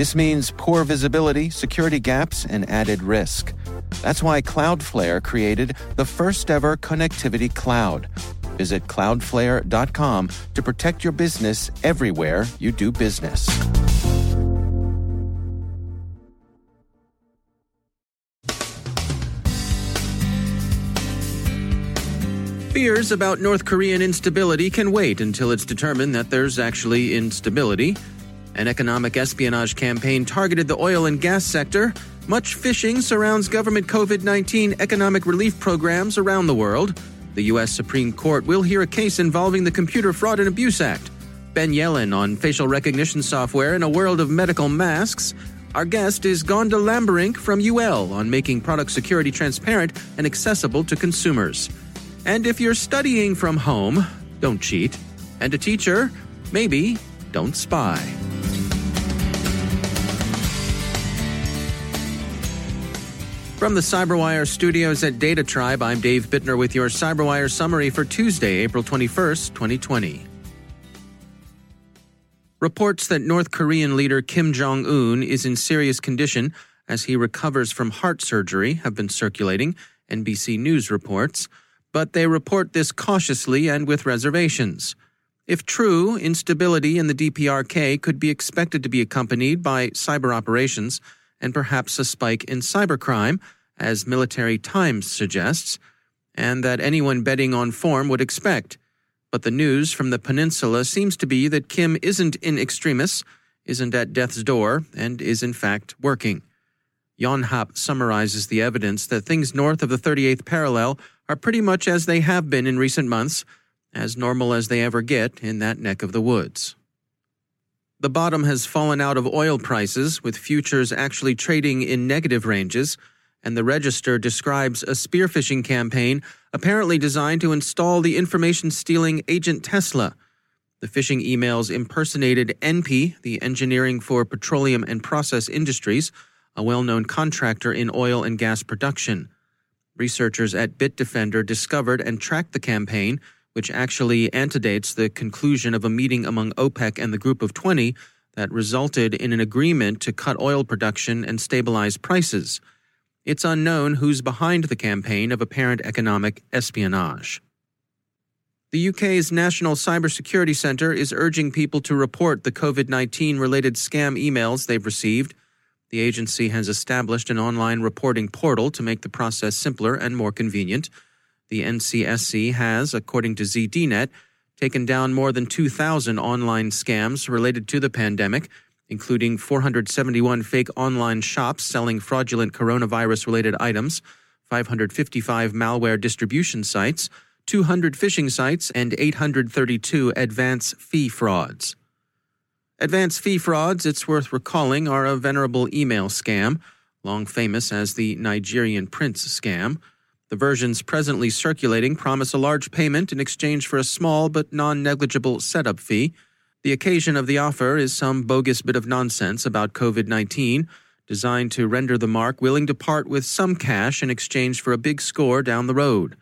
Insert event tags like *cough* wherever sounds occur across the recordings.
This means poor visibility, security gaps, and added risk. That's why Cloudflare created the first ever connectivity cloud. Visit cloudflare.com to protect your business everywhere you do business. Fears about North Korean instability can wait until it's determined that there's actually instability. An economic espionage campaign targeted the oil and gas sector. Much phishing surrounds government COVID 19 economic relief programs around the world. The U.S. Supreme Court will hear a case involving the Computer Fraud and Abuse Act. Ben Yelin on facial recognition software in a world of medical masks. Our guest is Gonda Lamberink from UL on making product security transparent and accessible to consumers. And if you're studying from home, don't cheat. And a teacher, maybe don't spy. From the Cyberwire studios at Data Tribe, I'm Dave Bittner with your Cyberwire summary for Tuesday, April 21st, 2020. Reports that North Korean leader Kim Jong un is in serious condition as he recovers from heart surgery have been circulating, NBC News reports but they report this cautiously and with reservations. If true, instability in the DPRK could be expected to be accompanied by cyber operations and perhaps a spike in cybercrime, as Military Times suggests, and that anyone betting on form would expect. But the news from the peninsula seems to be that Kim isn't in extremis, isn't at death's door, and is in fact working. Yonhap summarizes the evidence that things north of the 38th parallel are pretty much as they have been in recent months, as normal as they ever get in that neck of the woods. The bottom has fallen out of oil prices, with futures actually trading in negative ranges, and the Register describes a spearphishing campaign apparently designed to install the information stealing agent Tesla. The phishing emails impersonated ENPPI, the Engineering for Petroleum and Process Industries, a well known contractor in oil and gas production. Researchers at Bitdefender discovered and tracked the campaign, which actually antedates the conclusion of a meeting among OPEC and the Group of 20 that resulted in an agreement to cut oil production and stabilize prices. It's unknown who's behind the campaign of apparent economic espionage. The UK's National Cybersecurity Centre is urging people to report the COVID 19 related scam emails they've received the agency has established an online reporting portal to make the process simpler and more convenient. The NCSC has, according to ZDNet, taken down more than 2,000 online scams related to the pandemic, including 471 fake online shops selling fraudulent coronavirus related items, 555 malware distribution sites, 200 phishing sites, and 832 advance fee frauds. Advance fee frauds, it's worth recalling, are a venerable email scam, long famous as the Nigerian Prince scam. The versions presently circulating promise a large payment in exchange for a small but non negligible setup fee. The occasion of the offer is some bogus bit of nonsense about COVID 19, designed to render the mark willing to part with some cash in exchange for a big score down the road.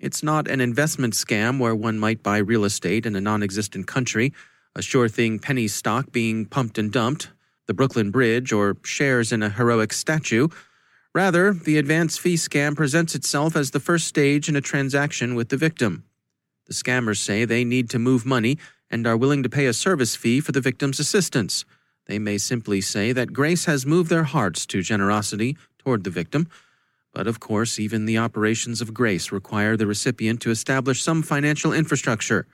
It's not an investment scam where one might buy real estate in a non existent country a sure thing penny stock being pumped and dumped, the Brooklyn Bridge, or shares in a heroic statue. Rather, the advance fee scam presents itself as the first stage in a transaction with the victim. The scammers say they need to move money and are willing to pay a service fee for the victim's assistance. They may simply say that grace has moved their hearts to generosity toward the victim. But of course, even the operations of grace require the recipient to establish some financial infrastructure.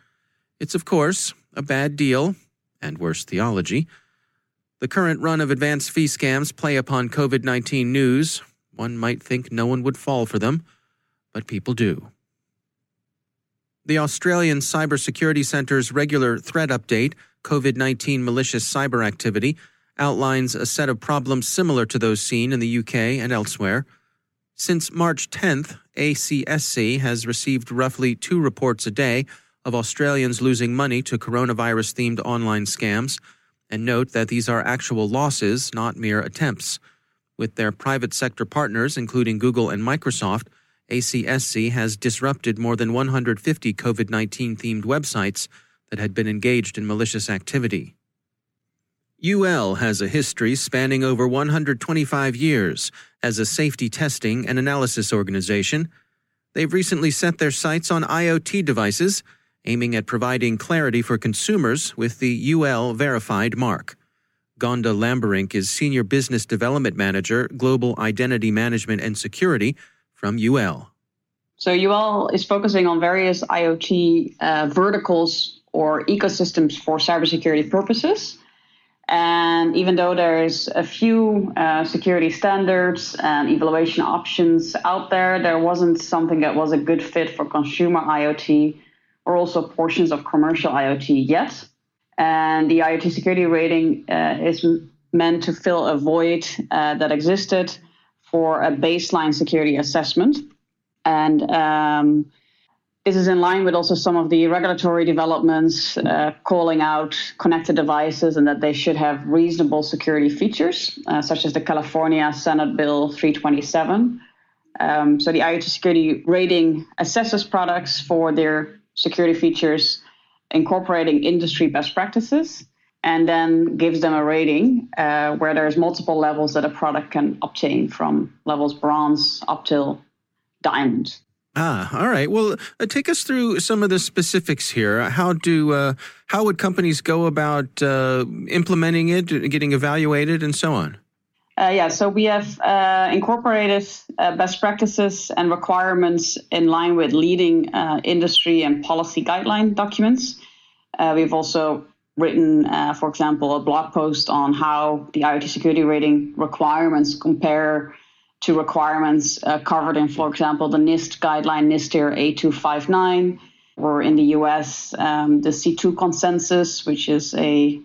It's, of course, a bad deal and worse theology. The current run of advance fee scams play upon COVID 19 news. One might think no one would fall for them, but people do. The Australian Cybersecurity Centre's regular threat update, COVID 19 malicious cyber activity, outlines a set of problems similar to those seen in the UK and elsewhere. Since March 10th, ACSC has received roughly two reports a day of Australians losing money to coronavirus themed online scams, and note that these are actual losses, not mere attempts. With their private sector partners, including Google and Microsoft, ACSC has disrupted more than 150 COVID 19 themed websites that had been engaged in malicious activity. UL has a history spanning over 125 years as a safety testing and analysis organization. They've recently set their sights on IoT devices, aiming at providing clarity for consumers with the UL verified mark. Gonda Lamberink is Senior Business Development Manager, Global Identity Management and Security from UL. So UL is focusing on various IoT uh, verticals or ecosystems for cybersecurity purposes. And even though there's a few uh, security standards and evaluation options out there, there wasn't something that was a good fit for consumer IoT or also portions of commercial IoT yet. And the IoT security rating uh, is meant to fill a void uh, that existed for a baseline security assessment. And um, this is in line with also some of the regulatory developments uh, calling out connected devices and that they should have reasonable security features, uh, such as the California Senate Bill 327. Um, so the IoT security rating assesses products for their security features, incorporating industry best practices, and then gives them a rating uh, where there's multiple levels that a product can obtain from levels bronze up till diamond. Ah, all right. Well, uh, take us through some of the specifics here. How do uh, how would companies go about uh, implementing it, getting evaluated, and so on? Uh, yeah, so we have uh, incorporated uh, best practices and requirements in line with leading industry and policy guideline documents. we've also written, for example, a blog post on how the IoT security rating requirements compare to requirements uh, covered in, for example, the NIST guideline NISTIR 8259, or in the US, um, the C2 consensus, which is a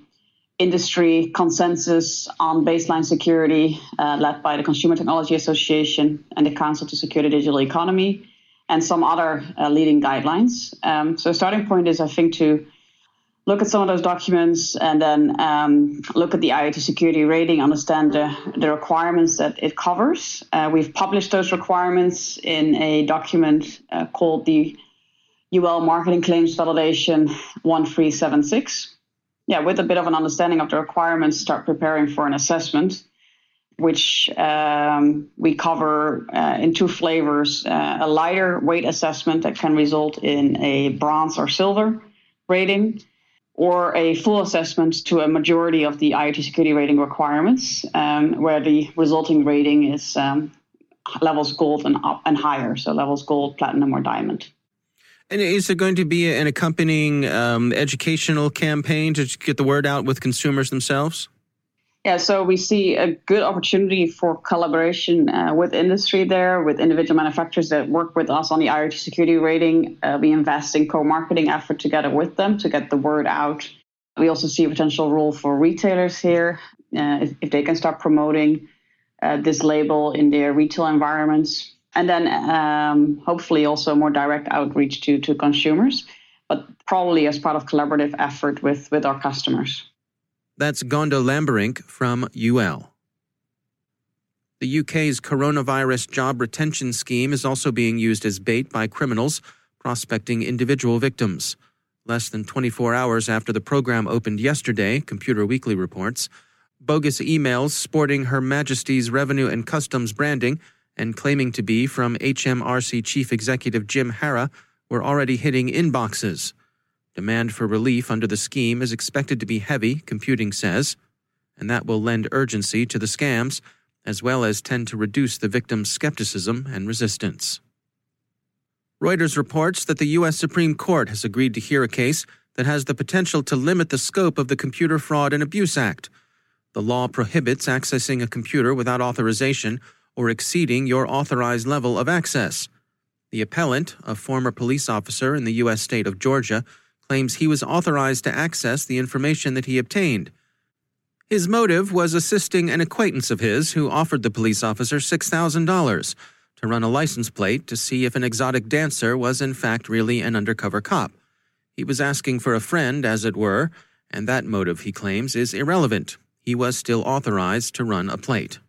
industry consensus on baseline security uh, led by the Consumer Technology Association and the Council to Secure the Digital Economy, and some other uh, leading guidelines. Um, so, starting point is, I think, to look at some of those documents and then um, look at the IoT security rating, understand the, the requirements that it covers. Uh, we've published those requirements in a document uh, called the UL Marketing Claims Validation 1376. Yeah, with a bit of an understanding of the requirements, start preparing for an assessment, which um, we cover uh, in two flavors uh, a lighter weight assessment that can result in a bronze or silver rating or a full assessment to a majority of the IoT security rating requirements, um, where the resulting rating is um, levels gold and up and higher, so levels gold, platinum, or diamond. And is there going to be an accompanying um, educational campaign to get the word out with consumers themselves? Yeah, so we see a good opportunity for collaboration uh, with industry there, with individual manufacturers that work with us on the IoT security rating. Uh, we invest in co-marketing effort together with them to get the word out. We also see a potential role for retailers here uh, if, if, they can start promoting uh, this label in their retail environments, and then um, hopefully also more direct outreach to to consumers, but probably as part of collaborative effort with with our customers. That's Gonda Lamberink from UL. The UK's coronavirus job retention scheme is also being used as bait by criminals prospecting individual victims. Less than 24 hours after the program opened yesterday, Computer Weekly reports, bogus emails sporting Her Majesty's Revenue and Customs branding and claiming to be from HMRC Chief Executive Jim Harra were already hitting inboxes. Demand for relief under the scheme is expected to be heavy, computing says, and that will lend urgency to the scams, as well as tend to reduce the victim's skepticism and resistance. Reuters reports that the U.S. Supreme Court has agreed to hear a case that has the potential to limit the scope of the Computer Fraud and Abuse Act. The law prohibits accessing a computer without authorization or exceeding your authorized level of access. The appellant, a former police officer in the U.S. state of Georgia, claims he was authorized to access the information that he obtained. His motive was assisting an acquaintance of his who offered the police officer $6,000 to run a license plate to see if an exotic dancer was in fact really an undercover cop. He was asking for a friend, as it were, and that motive, he claims, is irrelevant. He was still authorized to run a plate.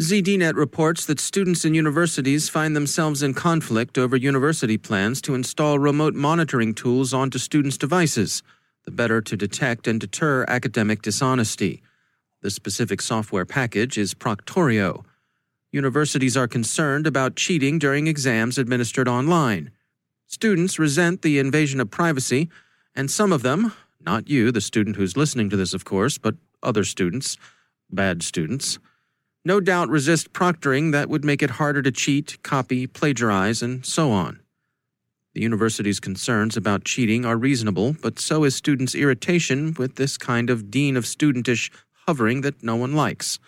ZDNet reports that students in universities find themselves in conflict over university plans to install remote monitoring tools onto students' devices, the better to detect and deter academic dishonesty. The specific software package is Proctorio. Universities are concerned about cheating during exams administered online. Students resent the invasion of privacy, and some of them, not you, the student who's listening to this, of course, but other students, bad students, no doubt resist proctoring that would make it harder to cheat, copy, plagiarize, and so on. The university's concerns about cheating are reasonable, but so is students' irritation with this kind of dean of studentish hovering that no one likes.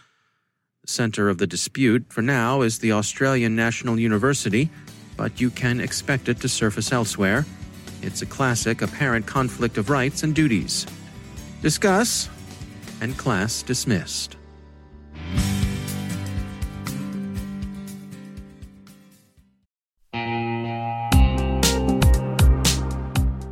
The center of the dispute, for now, is the Australian National University, but you can expect it to surface elsewhere. It's a classic apparent conflict of rights and duties. Discuss, and class dismissed.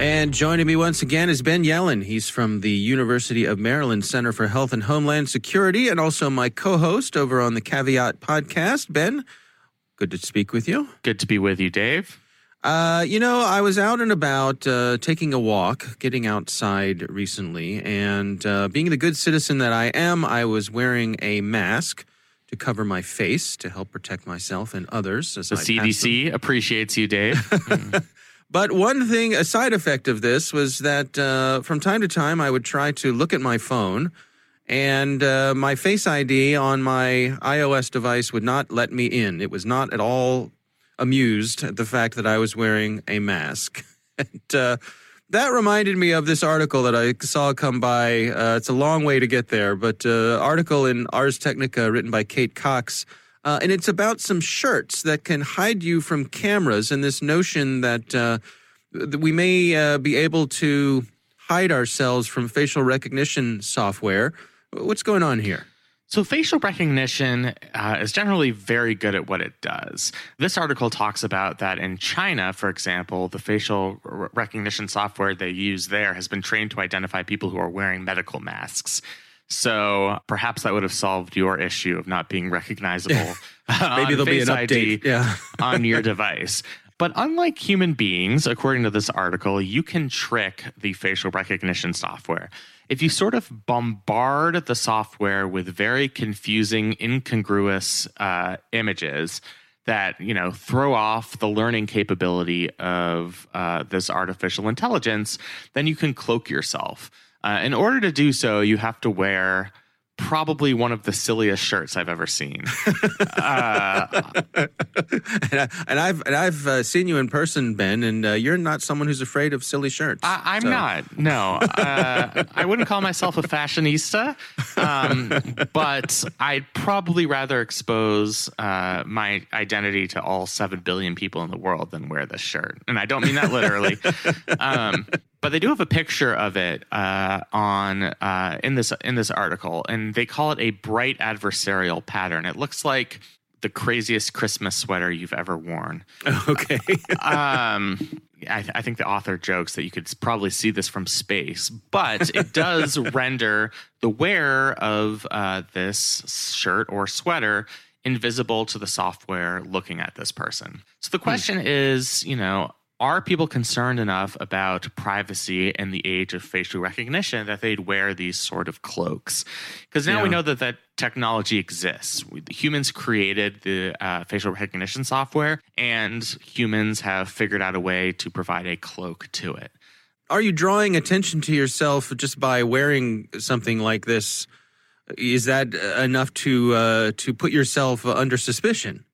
And joining me once again is Ben Yelin. He's from the University of Maryland Center for Health and Homeland Security and also my co host over on the Caveat podcast. Ben, good to speak with you. Good to be with you, Dave. Uh, you know, I was out and about uh, taking a walk, getting outside recently, and uh, being the good citizen that I am, I was wearing a mask to cover my face to help protect myself and others. the I CDC appreciates you, Dave. *laughs* But one thing, a side effect of this was that uh, from time to time I would try to look at my phone and uh, my Face ID on my iOS device would not let me in. It was not at all amused at the fact that I was wearing a mask. *laughs* and, uh, that reminded me of this article that I saw come by. Uh, it's a long way to get there, but uh, article in Ars Technica written by Kate Cox uh, and it's about some shirts that can hide you from cameras and this notion that, uh, that we may uh, be able to hide ourselves from facial recognition software. What's going on here? So, facial recognition uh, is generally very good at what it does. This article talks about that in China, for example, the facial recognition software they use there has been trained to identify people who are wearing medical masks. So, perhaps that would have solved your issue of not being recognizable. *laughs* Maybe there'll be an update. Yeah. *laughs* on your device. But unlike human beings, according to this article, you can trick the facial recognition software. If you sort of bombard the software with very confusing, incongruous uh, images that you know throw off the learning capability of uh, this artificial intelligence, then you can cloak yourself. Uh, in order to do so, you have to wear probably one of the silliest shirts I've ever seen. *laughs* uh, and, I, have and I've uh, seen you in person, Ben, and uh, you're not someone who's afraid of silly shirts. I, am so. not. No, uh, I wouldn't call myself a fashionista, um, but I'd probably rather expose uh, my identity to all seven billion people in the world than wear this shirt. And I don't mean that literally. *laughs* Um, but they do have a picture of it uh, on uh, in this in this article, and they call it a bright adversarial pattern. It looks like the craziest Christmas sweater you've ever worn. *laughs* Okay. *laughs* um, I, th- I, think the author jokes that you could probably see this from space, but it does *laughs* render the wearer of uh, this shirt or sweater invisible to the software looking at this person. So the hmm. question hmm. is, you know, are people concerned enough about privacy in the age of facial recognition that they'd wear these sort of cloaks? Because now yeah. we know that that technology exists. We, humans created the uh, facial recognition software, and humans have figured out a way to provide a cloak to it. Are you drawing attention to yourself just by wearing something like this? Is that enough to uh, to put yourself under suspicion?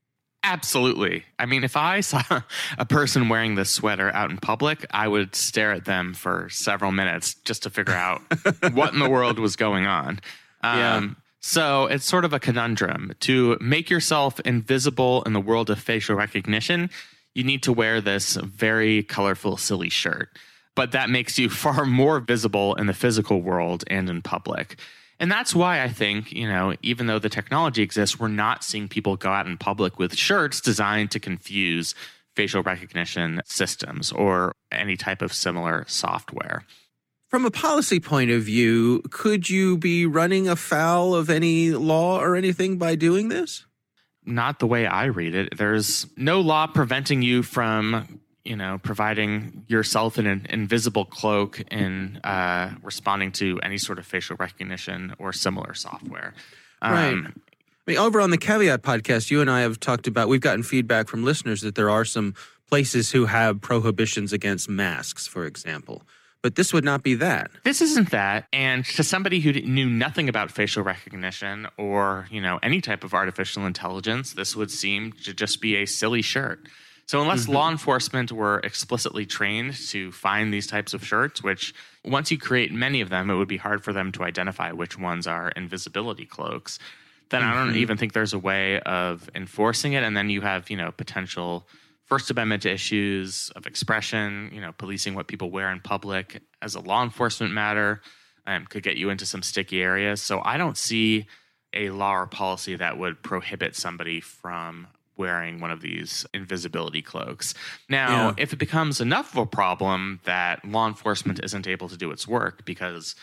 Absolutely. I mean, if I saw *laughs* a person wearing this sweater out in public, I would stare at them for several minutes just to figure out *laughs* what in the world was going on. Um, yeah. So it's sort of a conundrum. To make yourself invisible in the world of facial recognition, you need to wear this very colorful, silly shirt. But that makes you *laughs* far more visible in the physical world and in public. And that's why I think, you know, even though the technology exists, we're not seeing people go out in public with shirts designed to confuse facial recognition systems or any type of similar software. From a policy point of view, could you be running afoul of any law or anything by doing this? Not the way I read it. There's no law preventing you from you know, providing yourself in an invisible cloak in uh, responding to any sort of facial recognition or similar software. Um, right. I mean, over on the Caveat podcast, you and I have talked about, we've gotten feedback from listeners that there are some places who have prohibitions against masks, for example. But this would not be that. This isn't that. And to somebody who knew nothing about facial recognition or, you know, any type of artificial intelligence, this would seem to just be a silly shirt. So unless mm-hmm. law enforcement were explicitly trained to find these types of shirts, which once you create many of them, it would be hard for them to identify which ones are invisibility cloaks. Then mm-hmm. I don't mm-hmm. even think there's a way of enforcing it. And then you have, you know, potential First Amendment issues of expression, you know, policing what people wear in public as a law enforcement matter um, could get you into some sticky areas. So I don't see a law or policy that would prohibit somebody from wearing one of these invisibility cloaks. Now, yeah. if it becomes enough of a problem that law enforcement isn't able to do its work because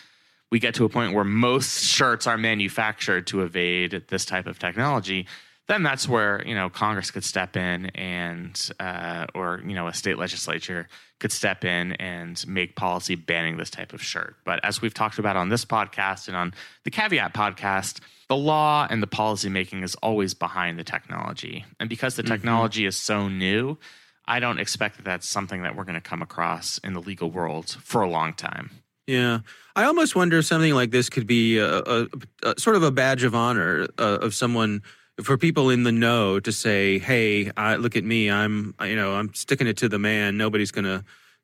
we get to a point where most shirts are manufactured to evade this type of technology, then that's where you know Congress could step in and uh, or you know a state legislature could step in and make policy banning this type of shirt. But as we've talked about on this podcast and on the Caveat podcast, the law and the policy making is always behind the technology. And because the mm-hmm. technology mm-hmm. is so new, I don't expect that that's something that we're going to come across in the legal world for a long time. Yeah. I almost wonder if something like this could be a, a, a sort of a badge of honor uh, of someone for people in the know to say, "Hey, I, look at me. I'm, you know, I'm sticking it to the man. Nobody's going to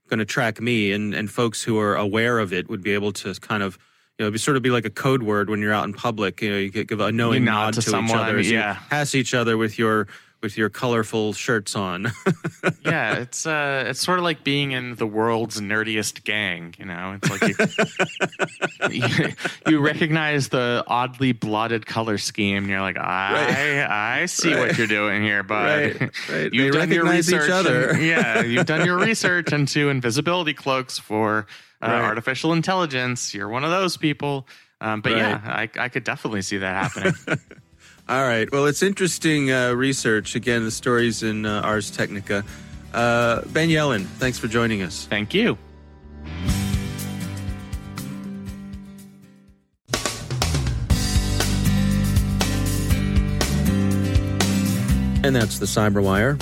going to track me." And and folks who are aware of it would be able to kind of you know, it'd sort of be like a code word when you're out in public. You know, you give a knowing nod, nod, to, to each other. yeah. pass each other with your with your colorful shirts on. *laughs* yeah, it's uh, it's sort of like being in the world's nerdiest gang. You know, it's like you, you, you recognize the oddly blotted color scheme, and you're like, I right. I see right. what you're doing here, but right. right. *laughs* you've they done your research. And, yeah, you've done your research into invisibility cloaks for uh, artificial intelligence. You're one of those people. Um, but yeah, I, I could definitely see that happening. *laughs* All right. Well, it's interesting uh, research. Again, the stories in uh, Ars Technica. Uh, ben Yelin, thanks for joining us. Thank you. And that's the Cyberwire.